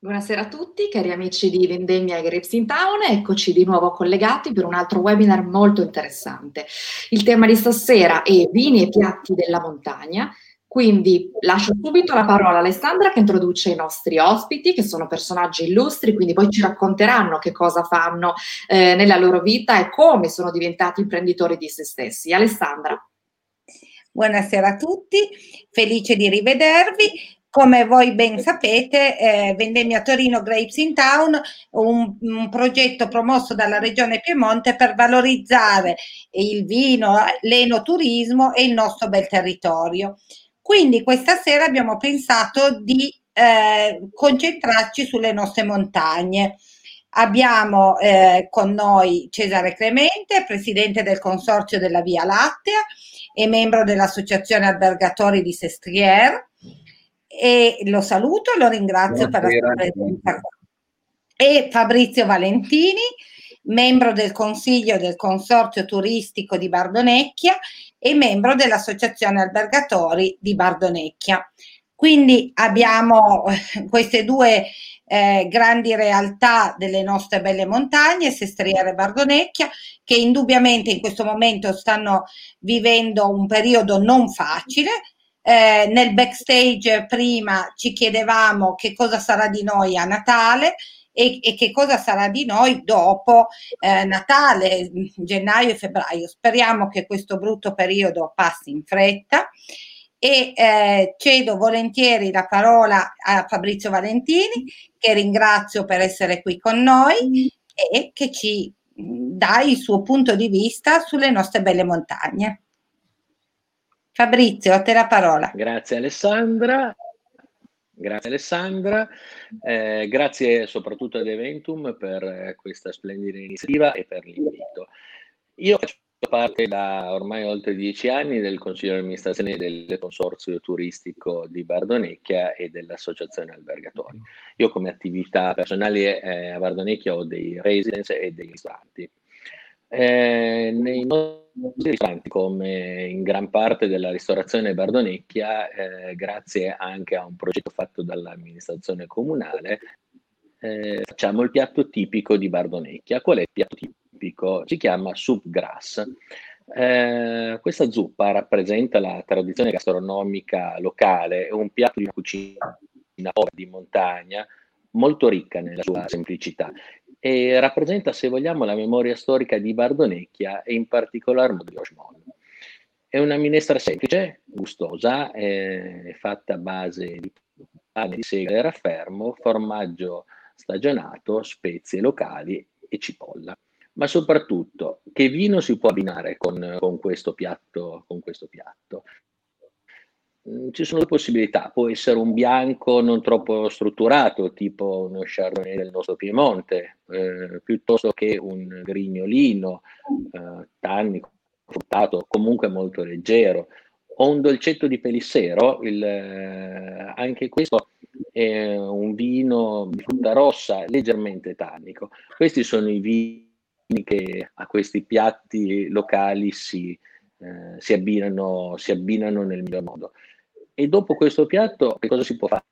Buonasera a tutti, cari amici di Vendemmia e Grapes in Town, eccoci di nuovo collegati per un altro webinar molto interessante. Il tema di stasera è vini e piatti della montagna, quindi lascio subito la parola a Alessandra che introduce i nostri ospiti, che sono personaggi illustri, quindi poi ci racconteranno che cosa fanno eh, nella loro vita e come sono diventati imprenditori di se stessi. Alessandra. Buonasera a tutti, felice di rivedervi. Come voi ben sapete, eh, Vendemmia Torino Grapes in Town, un, un, progetto promosso dalla Regione Piemonte per valorizzare il vino, l'enoturismo e il nostro bel territorio. Quindi questa sera abbiamo pensato di eh, concentrarci sulle nostre montagne. Abbiamo eh, con noi Cesare Clemente, presidente del consorzio della Via Lattea e membro dell'Associazione Albergatori di Sestriere. E lo saluto e lo ringrazio Buonasera. per la sua presenza qua. E Fabrizio Valentini, membro del Consiglio del Consorzio Turistico di Bardonecchia e membro dell'Associazione Albergatori di Bardonecchia. Quindi abbiamo eh, queste due eh, grandi realtà delle nostre belle montagne, Sestriere e Bardonecchia, che indubbiamente in questo momento stanno vivendo un periodo non facile. Eh, nel backstage prima ci chiedevamo che cosa sarà di noi a Natale e, e che cosa sarà di noi dopo eh, Natale, gennaio e febbraio. Speriamo che questo brutto periodo passi in fretta e eh, cedo volentieri la parola a Fabrizio Valentini che ringrazio per essere qui con noi e che ci dà il suo punto di vista sulle nostre belle montagne. Fabrizio, a te la parola. Grazie Alessandra. Grazie Alessandra, eh, grazie soprattutto ad Eventum per eh, questa splendida iniziativa e per l'invito. Io faccio parte da ormai oltre dieci anni del Consiglio di amministrazione del Consorzio Turistico di Bardonecchia e dell'Associazione Albergatori. Io come attività personale eh, a Bardonecchia ho dei residence e dei ristoranti. Eh, nei nostri ristoranti, come in gran parte della ristorazione Bardonecchia, eh, grazie anche a un progetto fatto dall'amministrazione comunale, eh, facciamo il piatto tipico di Bardonecchia. Qual è il piatto tipico? Si chiama soup grass. Eh, questa zuppa rappresenta la tradizione gastronomica locale, è un piatto di una cucina di montagna molto ricca nella sua semplicità e rappresenta, se vogliamo, la memoria storica di Bardonecchia e in particolar modo di Osmond. È una minestra semplice, gustosa, è fatta a base di pane di segale raffermo, formaggio stagionato, spezie locali e cipolla. Ma soprattutto, che vino si può abbinare con, con, questo, piatto, con questo piatto? Mm, ci sono due possibilità, può essere un bianco non troppo strutturato, tipo uno Chardonnay del nostro Piemonte, eh, piuttosto che un grignolino eh, tannico, fruttato, comunque molto leggero, o un dolcetto di pelissero, il, eh, anche questo è un vino di frutta rossa leggermente tannico. Questi sono i vini che a questi piatti locali si, eh, si, abbinano, si abbinano nel miglior modo. E dopo questo piatto che cosa si può fare?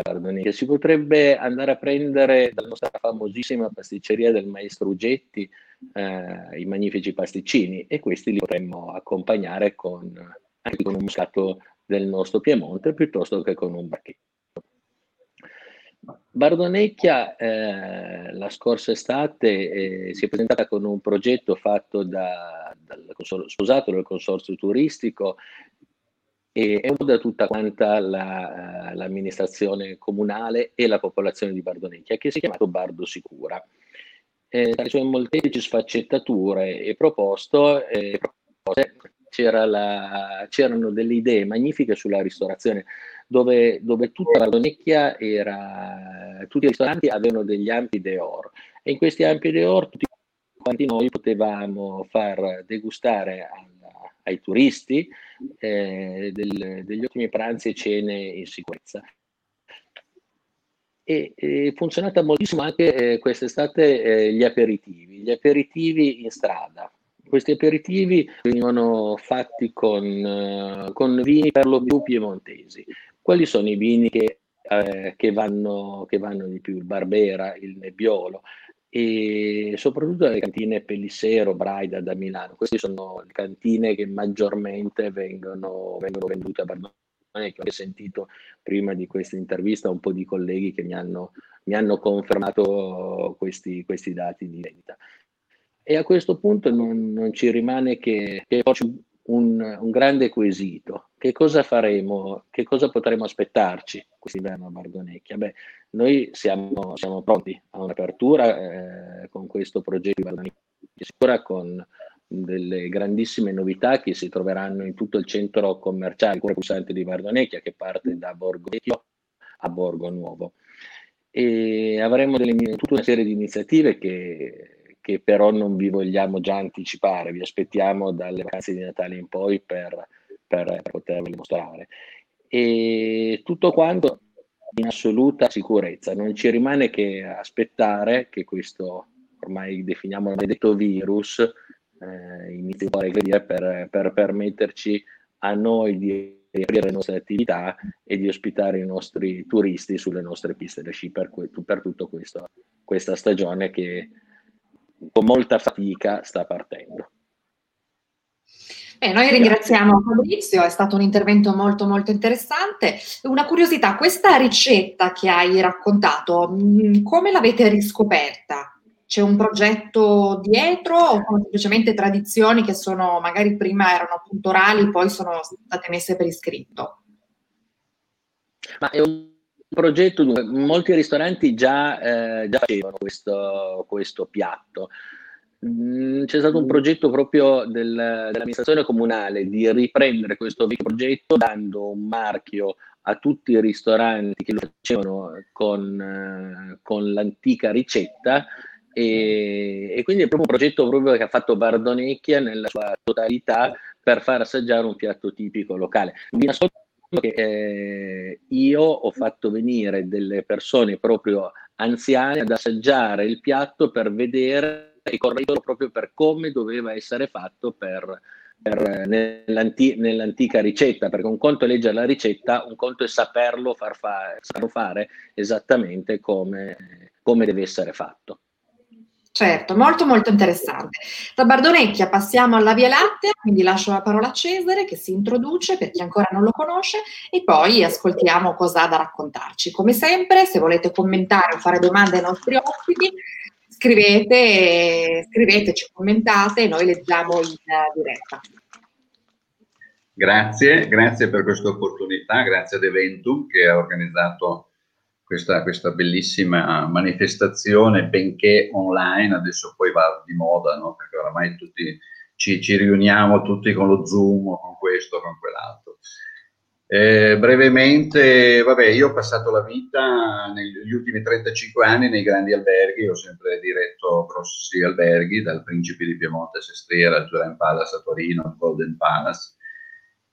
Pardoni? Si potrebbe andare a prendere dalla nostra famosissima pasticceria del maestro Ugetti eh, i magnifici pasticcini e questi li potremmo accompagnare con, anche con un moscato del nostro Piemonte piuttosto che con un bacchetto. Bardonecchia eh, la scorsa estate eh, si è presentata con un progetto fatto da, dal, sposato dal consorzio turistico e è da tutta quanta la, uh, l'amministrazione comunale e la popolazione di Bardonecchia, che si è chiamato Bardo Sicura. Eh, tra le sue molteplici sfaccettature e proposto, eh, proposte, c'era la, c'erano delle idee magnifiche sulla ristorazione, dove, dove tutta Bardonecchia era, tutti i ristoranti avevano degli ampi dehors e in questi ampi dehors tutti quanti noi potevamo far degustare alla, ai turisti eh, del, degli ottimi pranzi e cene in sicurezza. E è funzionata moltissimo anche eh, quest'estate eh, gli aperitivi, gli aperitivi in strada. Questi aperitivi venivano fatti con, uh, con vini per lo più piemontesi. Quali sono i vini che eh, che, vanno, che vanno di più, il Barbera, il Nebbiolo e soprattutto le cantine Pelissero, Braida da Milano. Queste sono le cantine che maggiormente vengono, vengono vendute a Barbara. Ho sentito prima di questa intervista un po' di colleghi che mi hanno, mi hanno confermato questi, questi, dati di vendita. E a questo punto non, non ci rimane che, che un, un, grande quesito. Che cosa faremo? Che cosa potremo aspettarci quest'inverno a Bardonecchia? Beh, noi siamo, siamo pronti a un'apertura eh, con questo progetto di sicura con delle grandissime novità che si troveranno in tutto il centro commerciale, il cuore pulsante di Bardonecchia che parte da Borgo Vecchio a Borgo Nuovo. E avremo delle, tutta una serie di iniziative che che però non vi vogliamo già anticipare, vi aspettiamo dalle vacanze di Natale in poi per, per potervele mostrare. E tutto quanto in assoluta sicurezza, non ci rimane che aspettare che questo ormai definiamo maledetto virus eh, inizi a regredire per, per permetterci a noi di riaprire le nostre attività e di ospitare i nostri turisti sulle nostre piste da sci per, per tutta questa stagione che con molta fatica sta partendo. Eh, noi ringraziamo Fabrizio, è stato un intervento molto molto interessante. Una curiosità, questa ricetta che hai raccontato, mm, come l'avete riscoperta? C'è un progetto dietro o sono semplicemente tradizioni che sono magari prima erano appunto orali, poi sono state messe per iscritto? Ma è un progetto, molti ristoranti già, eh, già facevano questo, questo piatto. Mm, c'è stato un progetto proprio del, dell'amministrazione comunale di riprendere questo vecchio progetto dando un marchio a tutti i ristoranti che lo facevano con, eh, con l'antica ricetta e, e, quindi è proprio un progetto proprio che ha fatto Bardonecchia nella sua totalità per far assaggiare un piatto tipico locale. Vi nascondo che eh, io ho fatto venire delle persone proprio anziane ad assaggiare il piatto per vedere correggerlo proprio per come doveva essere fatto per, per, nell'anti, nell'antica ricetta, perché un conto è leggere la ricetta, un conto è saperlo far fa, saperlo fare esattamente come, come deve essere fatto. Certo, molto molto interessante. Da Bardonecchia passiamo alla Via Lattea, quindi lascio la parola a Cesare che si introduce per chi ancora non lo conosce e poi ascoltiamo cosa ha da raccontarci. Come sempre, se volete commentare o fare domande ai nostri ospiti, scrivete, scriveteci, commentate e noi leggiamo in diretta. Grazie, grazie per questa opportunità, grazie ad Eventum che ha organizzato questa, questa, bellissima manifestazione, benché online, adesso poi va di moda, no? perché oramai tutti ci, ci, riuniamo tutti con lo Zoom, con questo, con quell'altro. Eh, brevemente, vabbè, io ho passato la vita negli ultimi 35 anni nei grandi alberghi, ho sempre diretto grossi alberghi, dal Principe di Piemonte a Sestriera, al Duran Palace a Torino, al Golden Palace,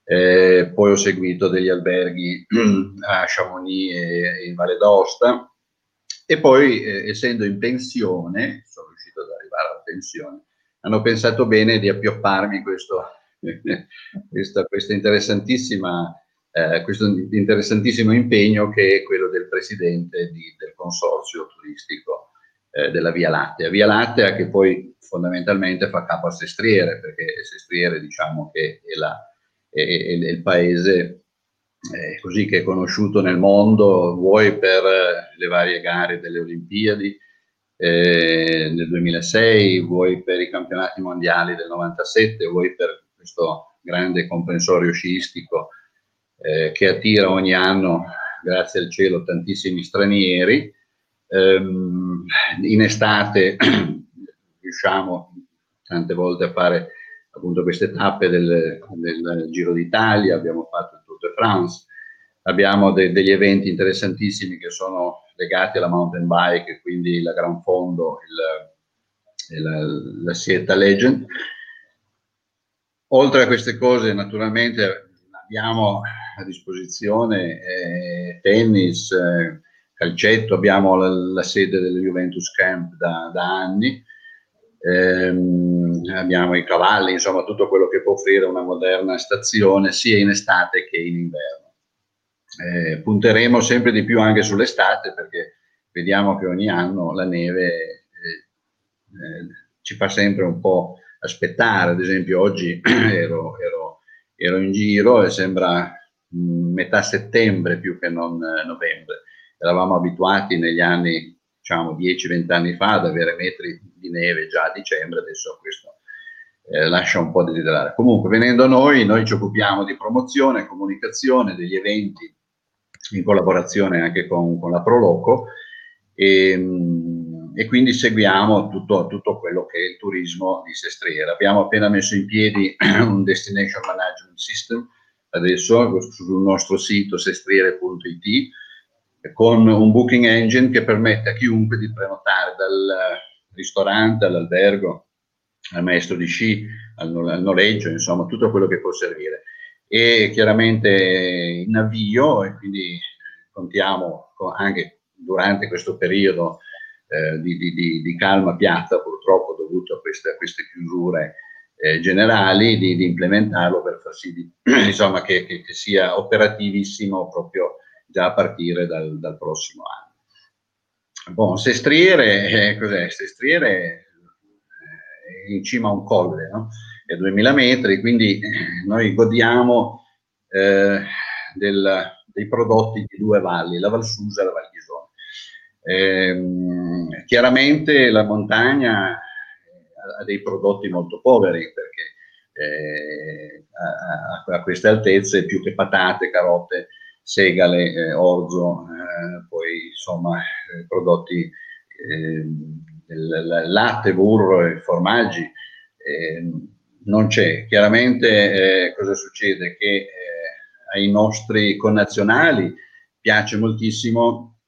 eh, poi ho seguito degli alberghi a Chamonix e, in Valle d'Aosta. E poi eh, essendo in pensione, sono riuscito ad arrivare alla pensione, hanno pensato bene di appiopparmi questo, questa, questa interessantissima, eh, questo interessantissimo impegno che è quello del presidente di, del consorzio turistico eh, della Via Lattea. Via Lattea che poi fondamentalmente fa capo a Sestriere, perché Sestriere diciamo che è la e, e il paese eh, così che è conosciuto nel mondo, vuoi per le varie gare delle Olimpiadi eh, nel 2006, vuoi per i campionati mondiali del 97, vuoi per questo grande comprensorio sciistico eh, che attira ogni anno, grazie al cielo, tantissimi stranieri. Ehm, in estate riusciamo tante volte a fare appunto queste tappe del, del Giro d'Italia, abbiamo fatto il Tour de France, abbiamo de, degli eventi interessantissimi che sono legati alla mountain bike, quindi la Gran Fondo, il, il, la Sieta Legend. Oltre a queste cose, naturalmente abbiamo a disposizione eh, tennis, eh, calcetto, abbiamo la, la, sede del Juventus Camp da, da anni, ehm, abbiamo i cavalli, insomma tutto quello che può offrire una moderna stazione sia in estate che in inverno. eh, punteremo sempre di più anche sull'estate perché vediamo che ogni anno la neve eh, eh, ci fa sempre un po' aspettare. Ad esempio oggi ero, ero, ero in giro e sembra metà settembre più che non eh, novembre. Eravamo abituati negli anni diciamo 10-20 anni fa ad avere metri di neve già a dicembre, adesso questo eh, lascia un po' desiderare. Comunque, venendo a noi, noi ci occupiamo di promozione, comunicazione degli eventi in collaborazione anche con, con la Proloco e, e, quindi seguiamo tutto, tutto quello che è il turismo di Sestriera. Abbiamo appena messo in piedi un Destination Management System, adesso sul nostro sito sestriere.it con un booking engine che permette a chiunque di prenotare dal ristorante all'albergo, al maestro di sci, al, noleggio, insomma tutto quello che può servire. E chiaramente in avvio e quindi contiamo anche durante questo periodo eh, di, di, di, calma piatta purtroppo dovuto a queste, a queste chiusure eh, generali di, di, implementarlo per far sì di, insomma, che, che, che sia operativissimo proprio già a partire dal, dal prossimo anno. Bon, Sestriere, eh, cos'è? Sestriere è in cima a un colle, no? è a 2000 metri, quindi eh, noi godiamo eh, del, dei prodotti di due valli, la Val Susa e la Val Ghisone. Eh, chiaramente la montagna ha dei prodotti molto poveri perché eh, a, a, queste altezze più che patate, carote, segale, eh, orzo, eh, poi insomma eh, prodotti ehm, latte, burro e formaggi ehm, non c'è. Chiaramente eh, cosa succede? Che eh, ai nostri connazionali piace moltissimo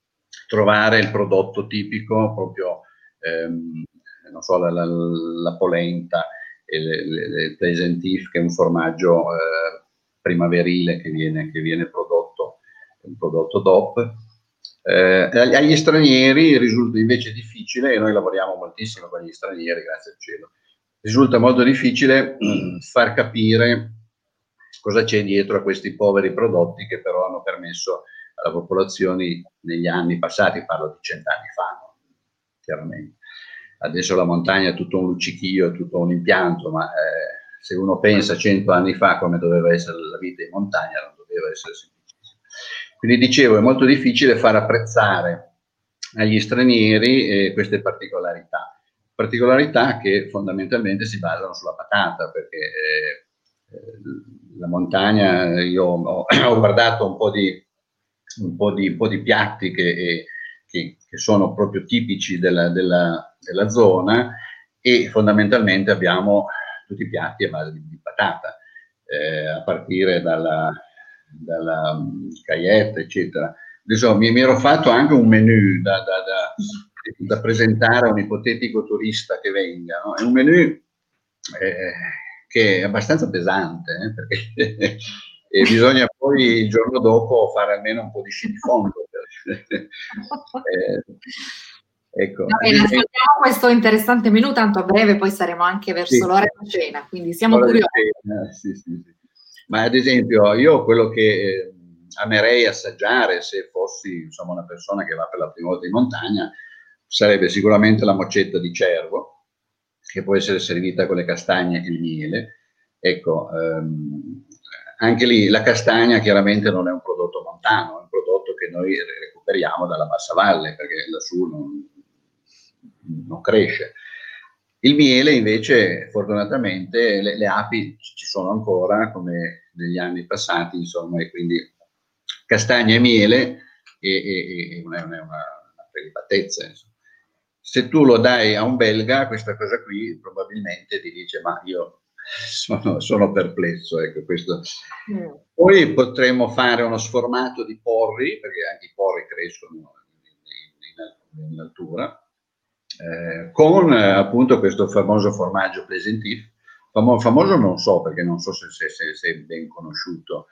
trovare il prodotto tipico, proprio ehm, non so, la, la, la polenta, il pesentif, che è un formaggio eh, primaverile che viene, che viene prodotto un prodotto DOP. Eh, agli stranieri risulta invece difficile, e noi lavoriamo moltissimo con gli stranieri, grazie al cielo, risulta molto difficile mh, mm, far capire cosa c'è dietro a questi poveri prodotti che però hanno permesso alla popolazione negli anni passati, parlo di cent'anni fa, no? chiaramente. Adesso la montagna è tutto un luccichio, è tutto un impianto, ma eh, se uno pensa cento anni fa come doveva essere la vita in montagna, non doveva essere semplice quindi dicevo, è molto difficile far apprezzare agli stranieri eh, queste particolarità, particolarità che fondamentalmente si basano sulla patata, perché eh, eh la montagna, io ho, ho guardato un po' di, un po di, un po di piatti che, eh, che, che, sono proprio tipici della, della, della, zona e fondamentalmente abbiamo tutti i piatti a base di, di patata, eh, a partire dalla, dalla um, Cayette, eccetera. Adesso mi, mi, ero fatto anche un menu da, da, da, da presentare a un ipotetico turista che venga. No? È un menu eh, che è abbastanza pesante, eh, perché bisogna poi il giorno dopo fare almeno un po' di sci di fondo. eh, ecco. Va bene, ascoltiamo questo interessante menu, tanto a breve poi saremo anche verso sì. l'ora di cena, quindi siamo curiosi. Sì, sì. Ma ad esempio io quello che eh, amerei assaggiare se fossi insomma, una persona che va per la prima volta in montagna sarebbe sicuramente la moccetta di cervo, che può essere servita con le castagne e il miele. Ecco, ehm, anche lì la castagna chiaramente non è un prodotto montano, che noi recuperiamo dalla bassa valle, perché lassù non, non cresce. Il miele invece, fortunatamente, le, le, api ci sono ancora come negli anni passati, insomma, e quindi castagna e miele e non è una, una prelibatezza. Se tu lo dai a un belga, questa cosa qui probabilmente ti dice ma io sono, sono perplesso. Ecco, questo. Mm. Poi potremmo fare uno sformato di porri, perché anche i porri crescono in, in, in, altura, eh, con eh, appunto questo famoso formaggio Plesentif, Famo, famoso non so perché non so se, se, se, se è ben conosciuto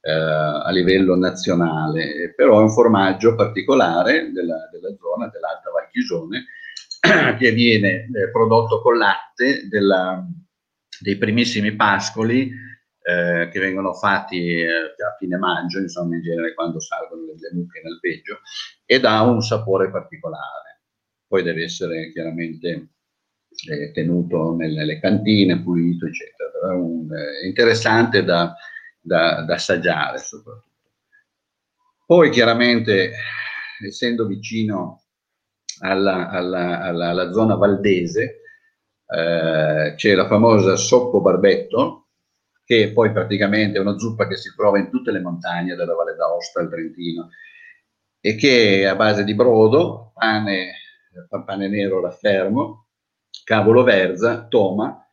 eh, a livello nazionale, però è un formaggio particolare della, della zona dell'Alta Valchisone che viene eh, prodotto con latte della, dei primissimi pascoli eh, che vengono fatti eh, a fine maggio, insomma in genere quando salgono le, le mucche nel peggio, ed ha un sapore particolare. Poi deve essere chiaramente eh, tenuto nelle cantine, pulito, eccetera. Un, è interessante da, da, da assaggiare soprattutto. Poi chiaramente, essendo vicino alla, alla, alla, alla zona valdese, eh, c'è la famosa Soppo Barbetto, che poi praticamente è una zuppa che si trova in tutte le montagne, dalla Valle d'Aosta al Trentino, e che è a base di brodo, pane, pane nero raffermo, cavolo verza, toma,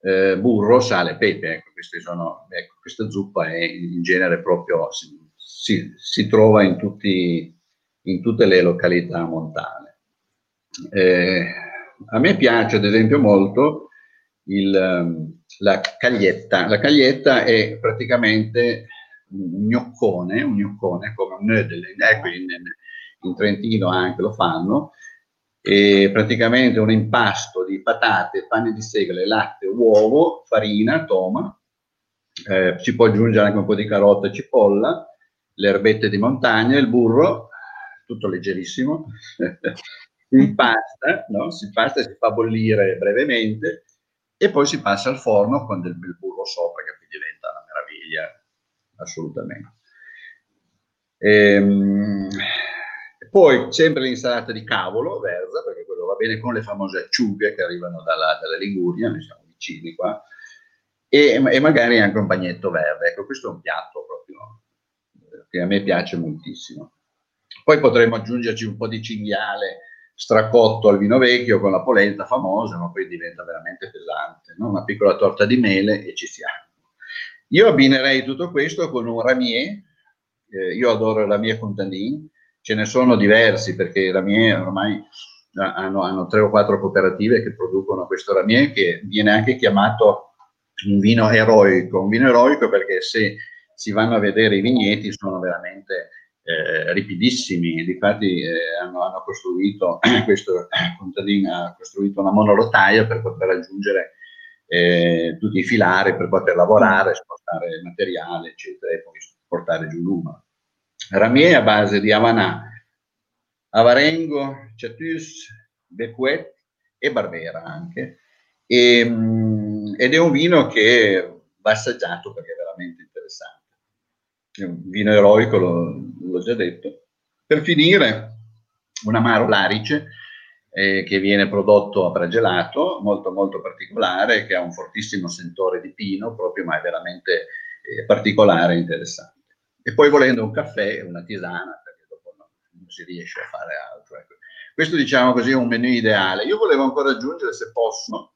eh, burro, sale, pepe. Ecco, sono, ecco, questa zuppa è in genere proprio, si, si, si trova in, tutti, in, tutte le località montane. Eh, a me piace ad esempio molto il, ehm, la caglietta. La caglietta è praticamente un gnoccone, un gnoccone come un nödel, ecco in, in Trentino anche lo fanno, e praticamente un impasto di patate, pane di segale, latte, uovo, farina, toma, eh, si può aggiungere anche un po' di carota e cipolla, le erbette di montagna, il burro, tutto leggerissimo, in pasta, no? si pasta, si fa bollire brevemente e poi si passa al forno con del bel burro sopra che diventa una meraviglia, assolutamente. Ehm, poi sempre l'insalata di cavolo, verza, perché quello va bene con le famose acciughe che arrivano dalla, dalla Liguria, noi siamo vicini qua, e, e, magari anche un bagnetto verde. Ecco, questo è un piatto proprio eh, che a me piace moltissimo. Poi potremmo aggiungerci un po' di cinghiale stracotto al vino vecchio con la polenta famosa, ma poi diventa veramente pesante. No? Una piccola torta di mele e ci siamo. Io abbinerei tutto questo con un ramier, eh, io adoro ramier Fontanin, ce ne sono diversi perché ramier ormai hanno, hanno, tre o quattro cooperative che producono questo ramier che viene anche chiamato un vino eroico, un vino eroico perché se si vanno a vedere i vigneti sono veramente eh, ripidissimi, infatti eh, hanno, hanno, costruito, questo contadino ha costruito una monorotaia per poter raggiungere eh, tutti i filari, per poter lavorare, spostare materiale, eccetera, e poi portare giù l'uno. Ramier a base di Havana, Avarengo, Chatus, Becquet e Barbera anche. E, mm, ed è un vino che va assaggiato perché è veramente interessante. È un vino eroico, l'ho già detto. Per finire, un amaro larice eh, che viene prodotto a pragelato, molto molto particolare, che ha un fortissimo sentore di pino, proprio, ma è veramente eh, particolare e interessante. E poi volendo un caffè una tisana, perché dopo non, non si riesce a fare altro. Ecco. Questo diciamo così è un menù ideale. Io volevo ancora aggiungere, se posso,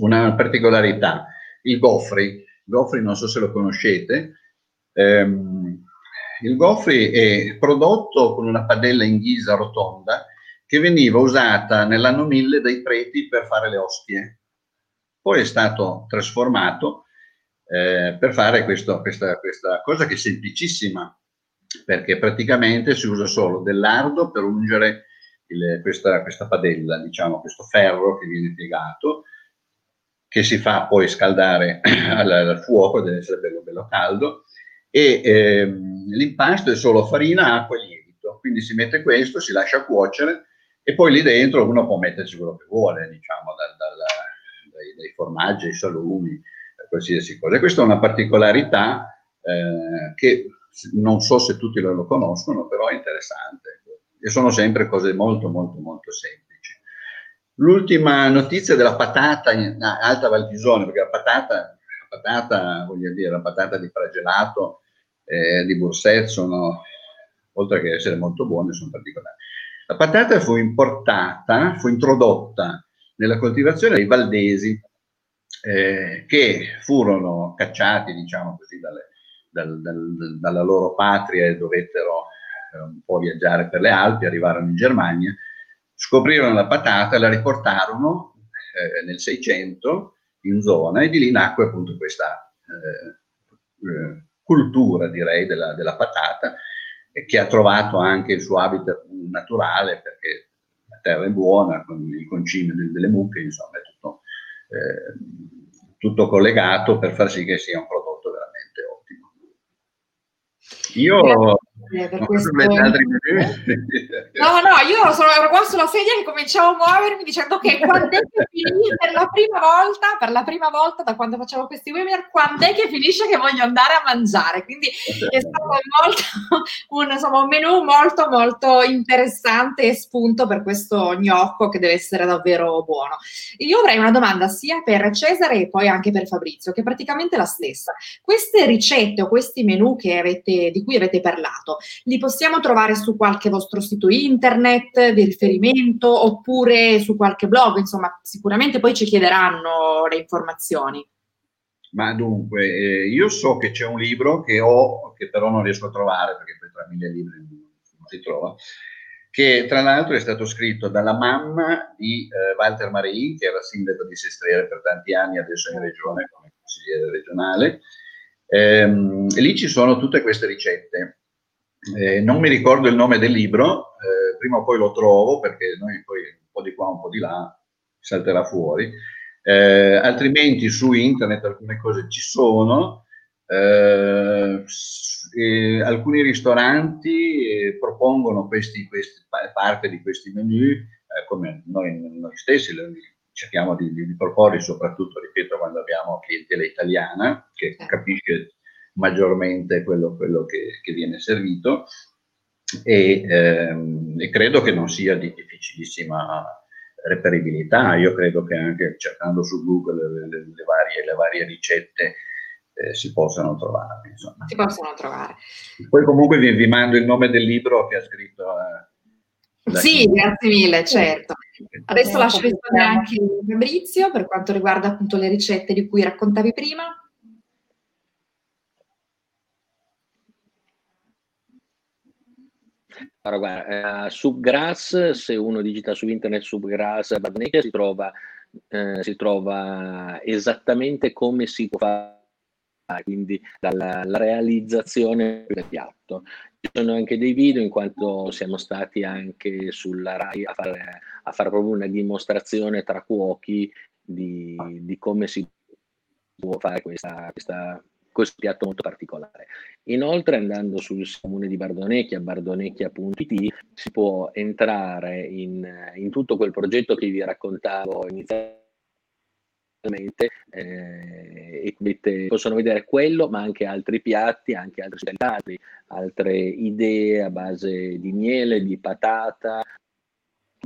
una particolarità. Il Goffrey. Goffrey non so se lo conoscete. Ehm, il Goffrey è prodotto con una padella in ghisa rotonda che veniva usata nell'anno 1000 dai preti per fare le ostie. Poi è stato trasformato eh, per fare questo, questa, questa cosa che è semplicissima, perché praticamente si usa solo del lardo per ungere il, questa, questa, padella, diciamo, questo ferro che viene piegato, che si fa poi scaldare al, al fuoco, deve essere bello, bello caldo, e ehm, l'impasto è solo farina, acqua e lievito, quindi si mette questo, si lascia cuocere e poi lì dentro uno può metterci quello che vuole, diciamo, dal, dal, dai, dai formaggi ai salumi, qualsiasi cosa. E questa è una particolarità eh, che non so se tutti lo, lo, conoscono, però è interessante. E sono sempre cose molto, molto, molto semplici. L'ultima notizia della patata in Alta Valtisone, perché la patata, la patata, voglio dire, la patata di Fragelato, eh, di Burset sono, oltre che essere molto buone, sono particolari. La patata fu importata, fu introdotta nella coltivazione dei valdesi eh, che furono cacciati, diciamo così, dalle, dal, dal, dalla loro patria e dovettero eh, un po' viaggiare per le Alpi, arrivarono in Germania, scoprirono la patata, la riportarono eh, nel 600 in zona e di lì nacque appunto questa eh, eh, cultura, direi, della, della patata, che ha trovato anche il suo habitat naturale perché la terra è buona, con il concime delle mucche, insomma, è tutto eh, tutto collegato per far sì che sia un prodotto veramente ottimo. Io per questo... No, no, io sono qua sulla sedia che cominciavo a muovermi dicendo ok, quando è che finisce per la prima volta, per la prima volta da quando facciamo questi webinar, quando è che finisce che voglio andare a mangiare? Quindi è stato molto, un, insomma, un menù molto molto interessante e spunto per questo gnocco che deve essere davvero buono. Io avrei una domanda sia per Cesare e poi anche per Fabrizio, che è praticamente la stessa. Queste ricette o questi menù avete, di cui avete parlato, li possiamo trovare su qualche vostro sito internet di riferimento oppure su qualche blog, insomma, sicuramente poi ci chiederanno le informazioni. Ma dunque, eh, io so che c'è un libro che ho, che però non riesco a trovare perché poi tra mille libri non si trova, che tra l'altro è stato scritto dalla mamma di eh, Walter Marin, che era sindaco di Sestriere per tanti anni, adesso in regione come consigliere regionale. Ehm, lì ci sono tutte queste ricette eh, non mi ricordo il nome del libro, eh, prima o poi lo trovo perché noi poi un po' di qua, un po' di là salterà fuori. Eh, altrimenti su internet alcune cose ci sono. Eh, alcuni ristoranti eh, propongono questi, questi, parte di questi menu eh, come noi, noi stessi cerchiamo di, di, proporre, soprattutto, ripeto, quando abbiamo clientela italiana che capisce maggiormente quello, quello che, che, viene servito e, ehm, e, credo che non sia di difficilissima reperibilità. Io credo che anche cercando su Google le, le, le varie, le varie ricette eh, si possano trovare. Insomma. Si possono trovare. Poi comunque vi, vi mando il nome del libro che ha scritto. Eh, sì, chi... grazie mille, certo. Adesso lascio rispondere anche Fabrizio per quanto riguarda appunto le ricette di cui raccontavi prima. Allora, guarda, eh, Subgrass, se uno digita su internet Subgrass Badonecchia si trova, eh, si trova esattamente come si può fare, quindi dalla realizzazione del piatto. Ci sono anche dei video in quanto siamo stati anche sulla RAI a fare, a fare proprio una dimostrazione tra cuochi di, di come si può fare questa, questa questo piatto molto particolare. Inoltre andando sul comune di Bardonecchia, bardonecchia.it, si può entrare in, in, tutto quel progetto che vi raccontavo inizialmente eh, e vedete, possono vedere quello, ma anche altri piatti, anche altri specialità, altre idee a base di miele, di patata,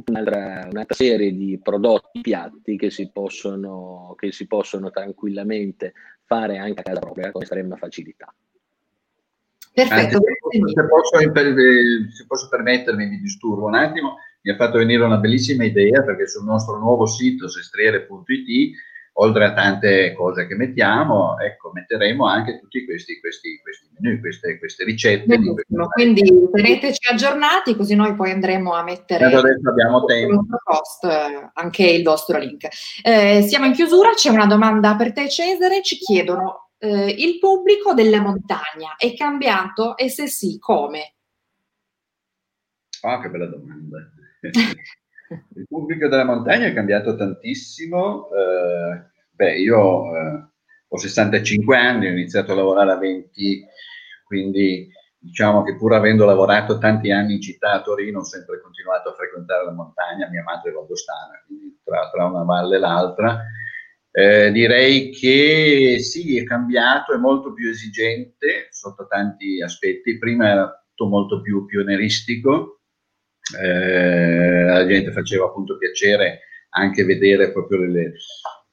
un'altra, un'altra, serie di prodotti, piatti che si, possono, che si possono tranquillamente fare anche a casa propria con estrema facilità. Perfetto. Anzi, se, posso, se posso permettermi, vi disturbo un attimo, mi ha fatto venire una bellissima idea perché sul nostro nuovo sito sestriere.it oltre a tante cose che mettiamo, ecco, metteremo anche tutti questi, questi, questi menu, queste, queste ricette. Quindi teneteci aggiornati così noi poi andremo a mettere adesso abbiamo tempo. post eh, anche il vostro link. Eh, siamo in chiusura, c'è una domanda per te Cesare, ci chiedono eh, il pubblico della montagna è cambiato e se sì, come? Ah, che bella domanda. Il pubblico della montagna è cambiato tantissimo. Eh, beh, io eh, ho 65 anni, ho iniziato a lavorare a 20, quindi diciamo che pur avendo lavorato tanti anni in città a Torino, ho sempre continuato a frequentare la montagna, mia madre è valdostana, quindi tra, tra una valle e l'altra. Eh, direi che sì, è cambiato, è molto più esigente sotto tanti aspetti. Prima era molto più pionieristico, eh, la gente faceva appunto piacere anche vedere proprio le,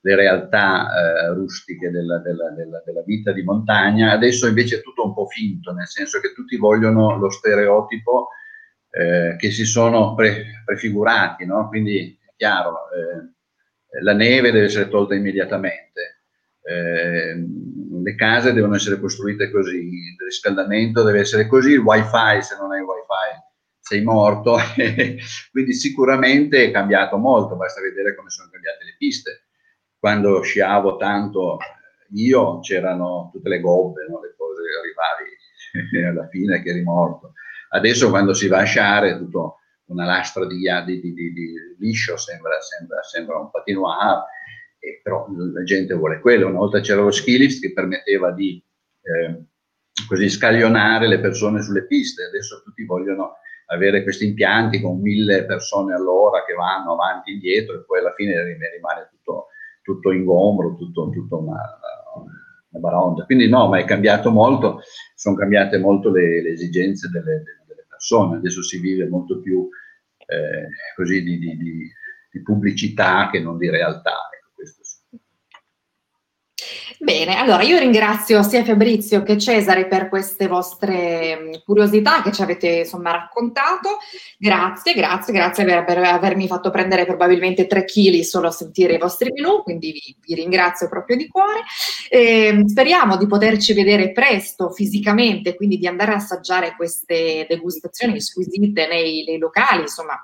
le realtà eh, rustiche della, della, della, della, vita di montagna. Adesso invece è tutto un po' finto, nel senso che tutti vogliono lo stereotipo eh, che si sono pre, prefigurati, no? quindi è chiaro, eh, la neve deve essere tolta immediatamente, eh, le case devono essere costruite così, il riscaldamento deve essere così, il wifi se non hai wifi sei morto, quindi sicuramente è cambiato molto, basta vedere come sono cambiate le piste. Quando sciavo tanto io c'erano tutte le gobbe, no? le cose, arrivavi alla fine che eri morto. Adesso quando si va a sciare tutto una lastra di, di, di, di liscio sembra, sembra, sembra un patinoire e però la gente vuole quello. Una volta c'era lo ski che permetteva di eh, così scaglionare le persone sulle piste, adesso tutti vogliono avere questi impianti con mille persone all'ora che vanno avanti e indietro e poi alla fine rimane tutto, tutto ingombro, tutto, tutto una, una baronda. Quindi no, ma è cambiato molto, sono cambiate molto le, le esigenze delle, delle, persone, adesso si vive molto più eh, così di, di, di, di, pubblicità che non di realtà. Bene, allora io ringrazio sia Fabrizio che Cesare per queste vostre mm, curiosità che ci avete insomma raccontato. Grazie, grazie, grazie per, per avermi fatto prendere probabilmente tre kg solo a sentire i vostri menù, quindi vi, vi ringrazio proprio di cuore. Eh, speriamo di poterci vedere presto fisicamente, quindi di andare a assaggiare queste degustazioni squisite nei, nei locali, insomma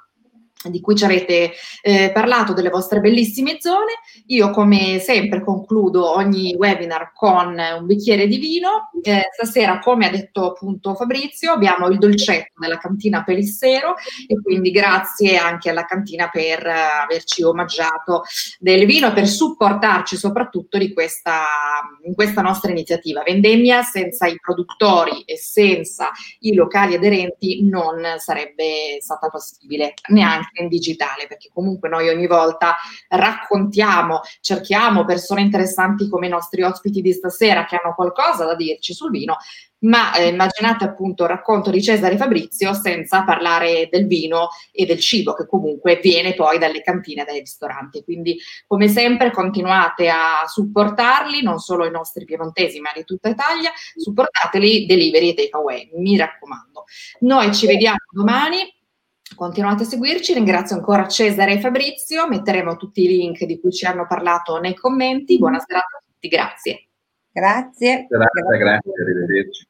di cui ci avete eh, parlato, delle vostre bellissime zone. Io come sempre concludo ogni webinar con un bicchiere di vino. Eh, stasera, come ha detto appunto Fabrizio, abbiamo il dolcetto della cantina Pelissero e quindi grazie anche alla cantina per uh, averci omaggiato del vino e per supportarci soprattutto questa, in questa nostra iniziativa. Vendemmia senza i produttori e senza i locali aderenti non sarebbe stata possibile neanche in digitale, perché comunque noi ogni volta raccontiamo, cerchiamo persone interessanti come i nostri ospiti di stasera che hanno qualcosa da dirci sul vino, ma eh, immaginate appunto il racconto di Cesare Fabrizio senza parlare del vino e del cibo che comunque viene poi dalle cantine e dai ristoranti. Quindi come sempre continuate a supportarli, non solo i nostri piemontesi ma di tutta Italia, supportateli delivery e takeaway, mi raccomando. Noi ci vediamo domani Continuate a seguirci, ringrazio ancora Cesare e Fabrizio, metteremo tutti i link di cui ci hanno parlato nei commenti. Buona serata a tutti, grazie. Grazie. Grazie, grazie, arrivederci.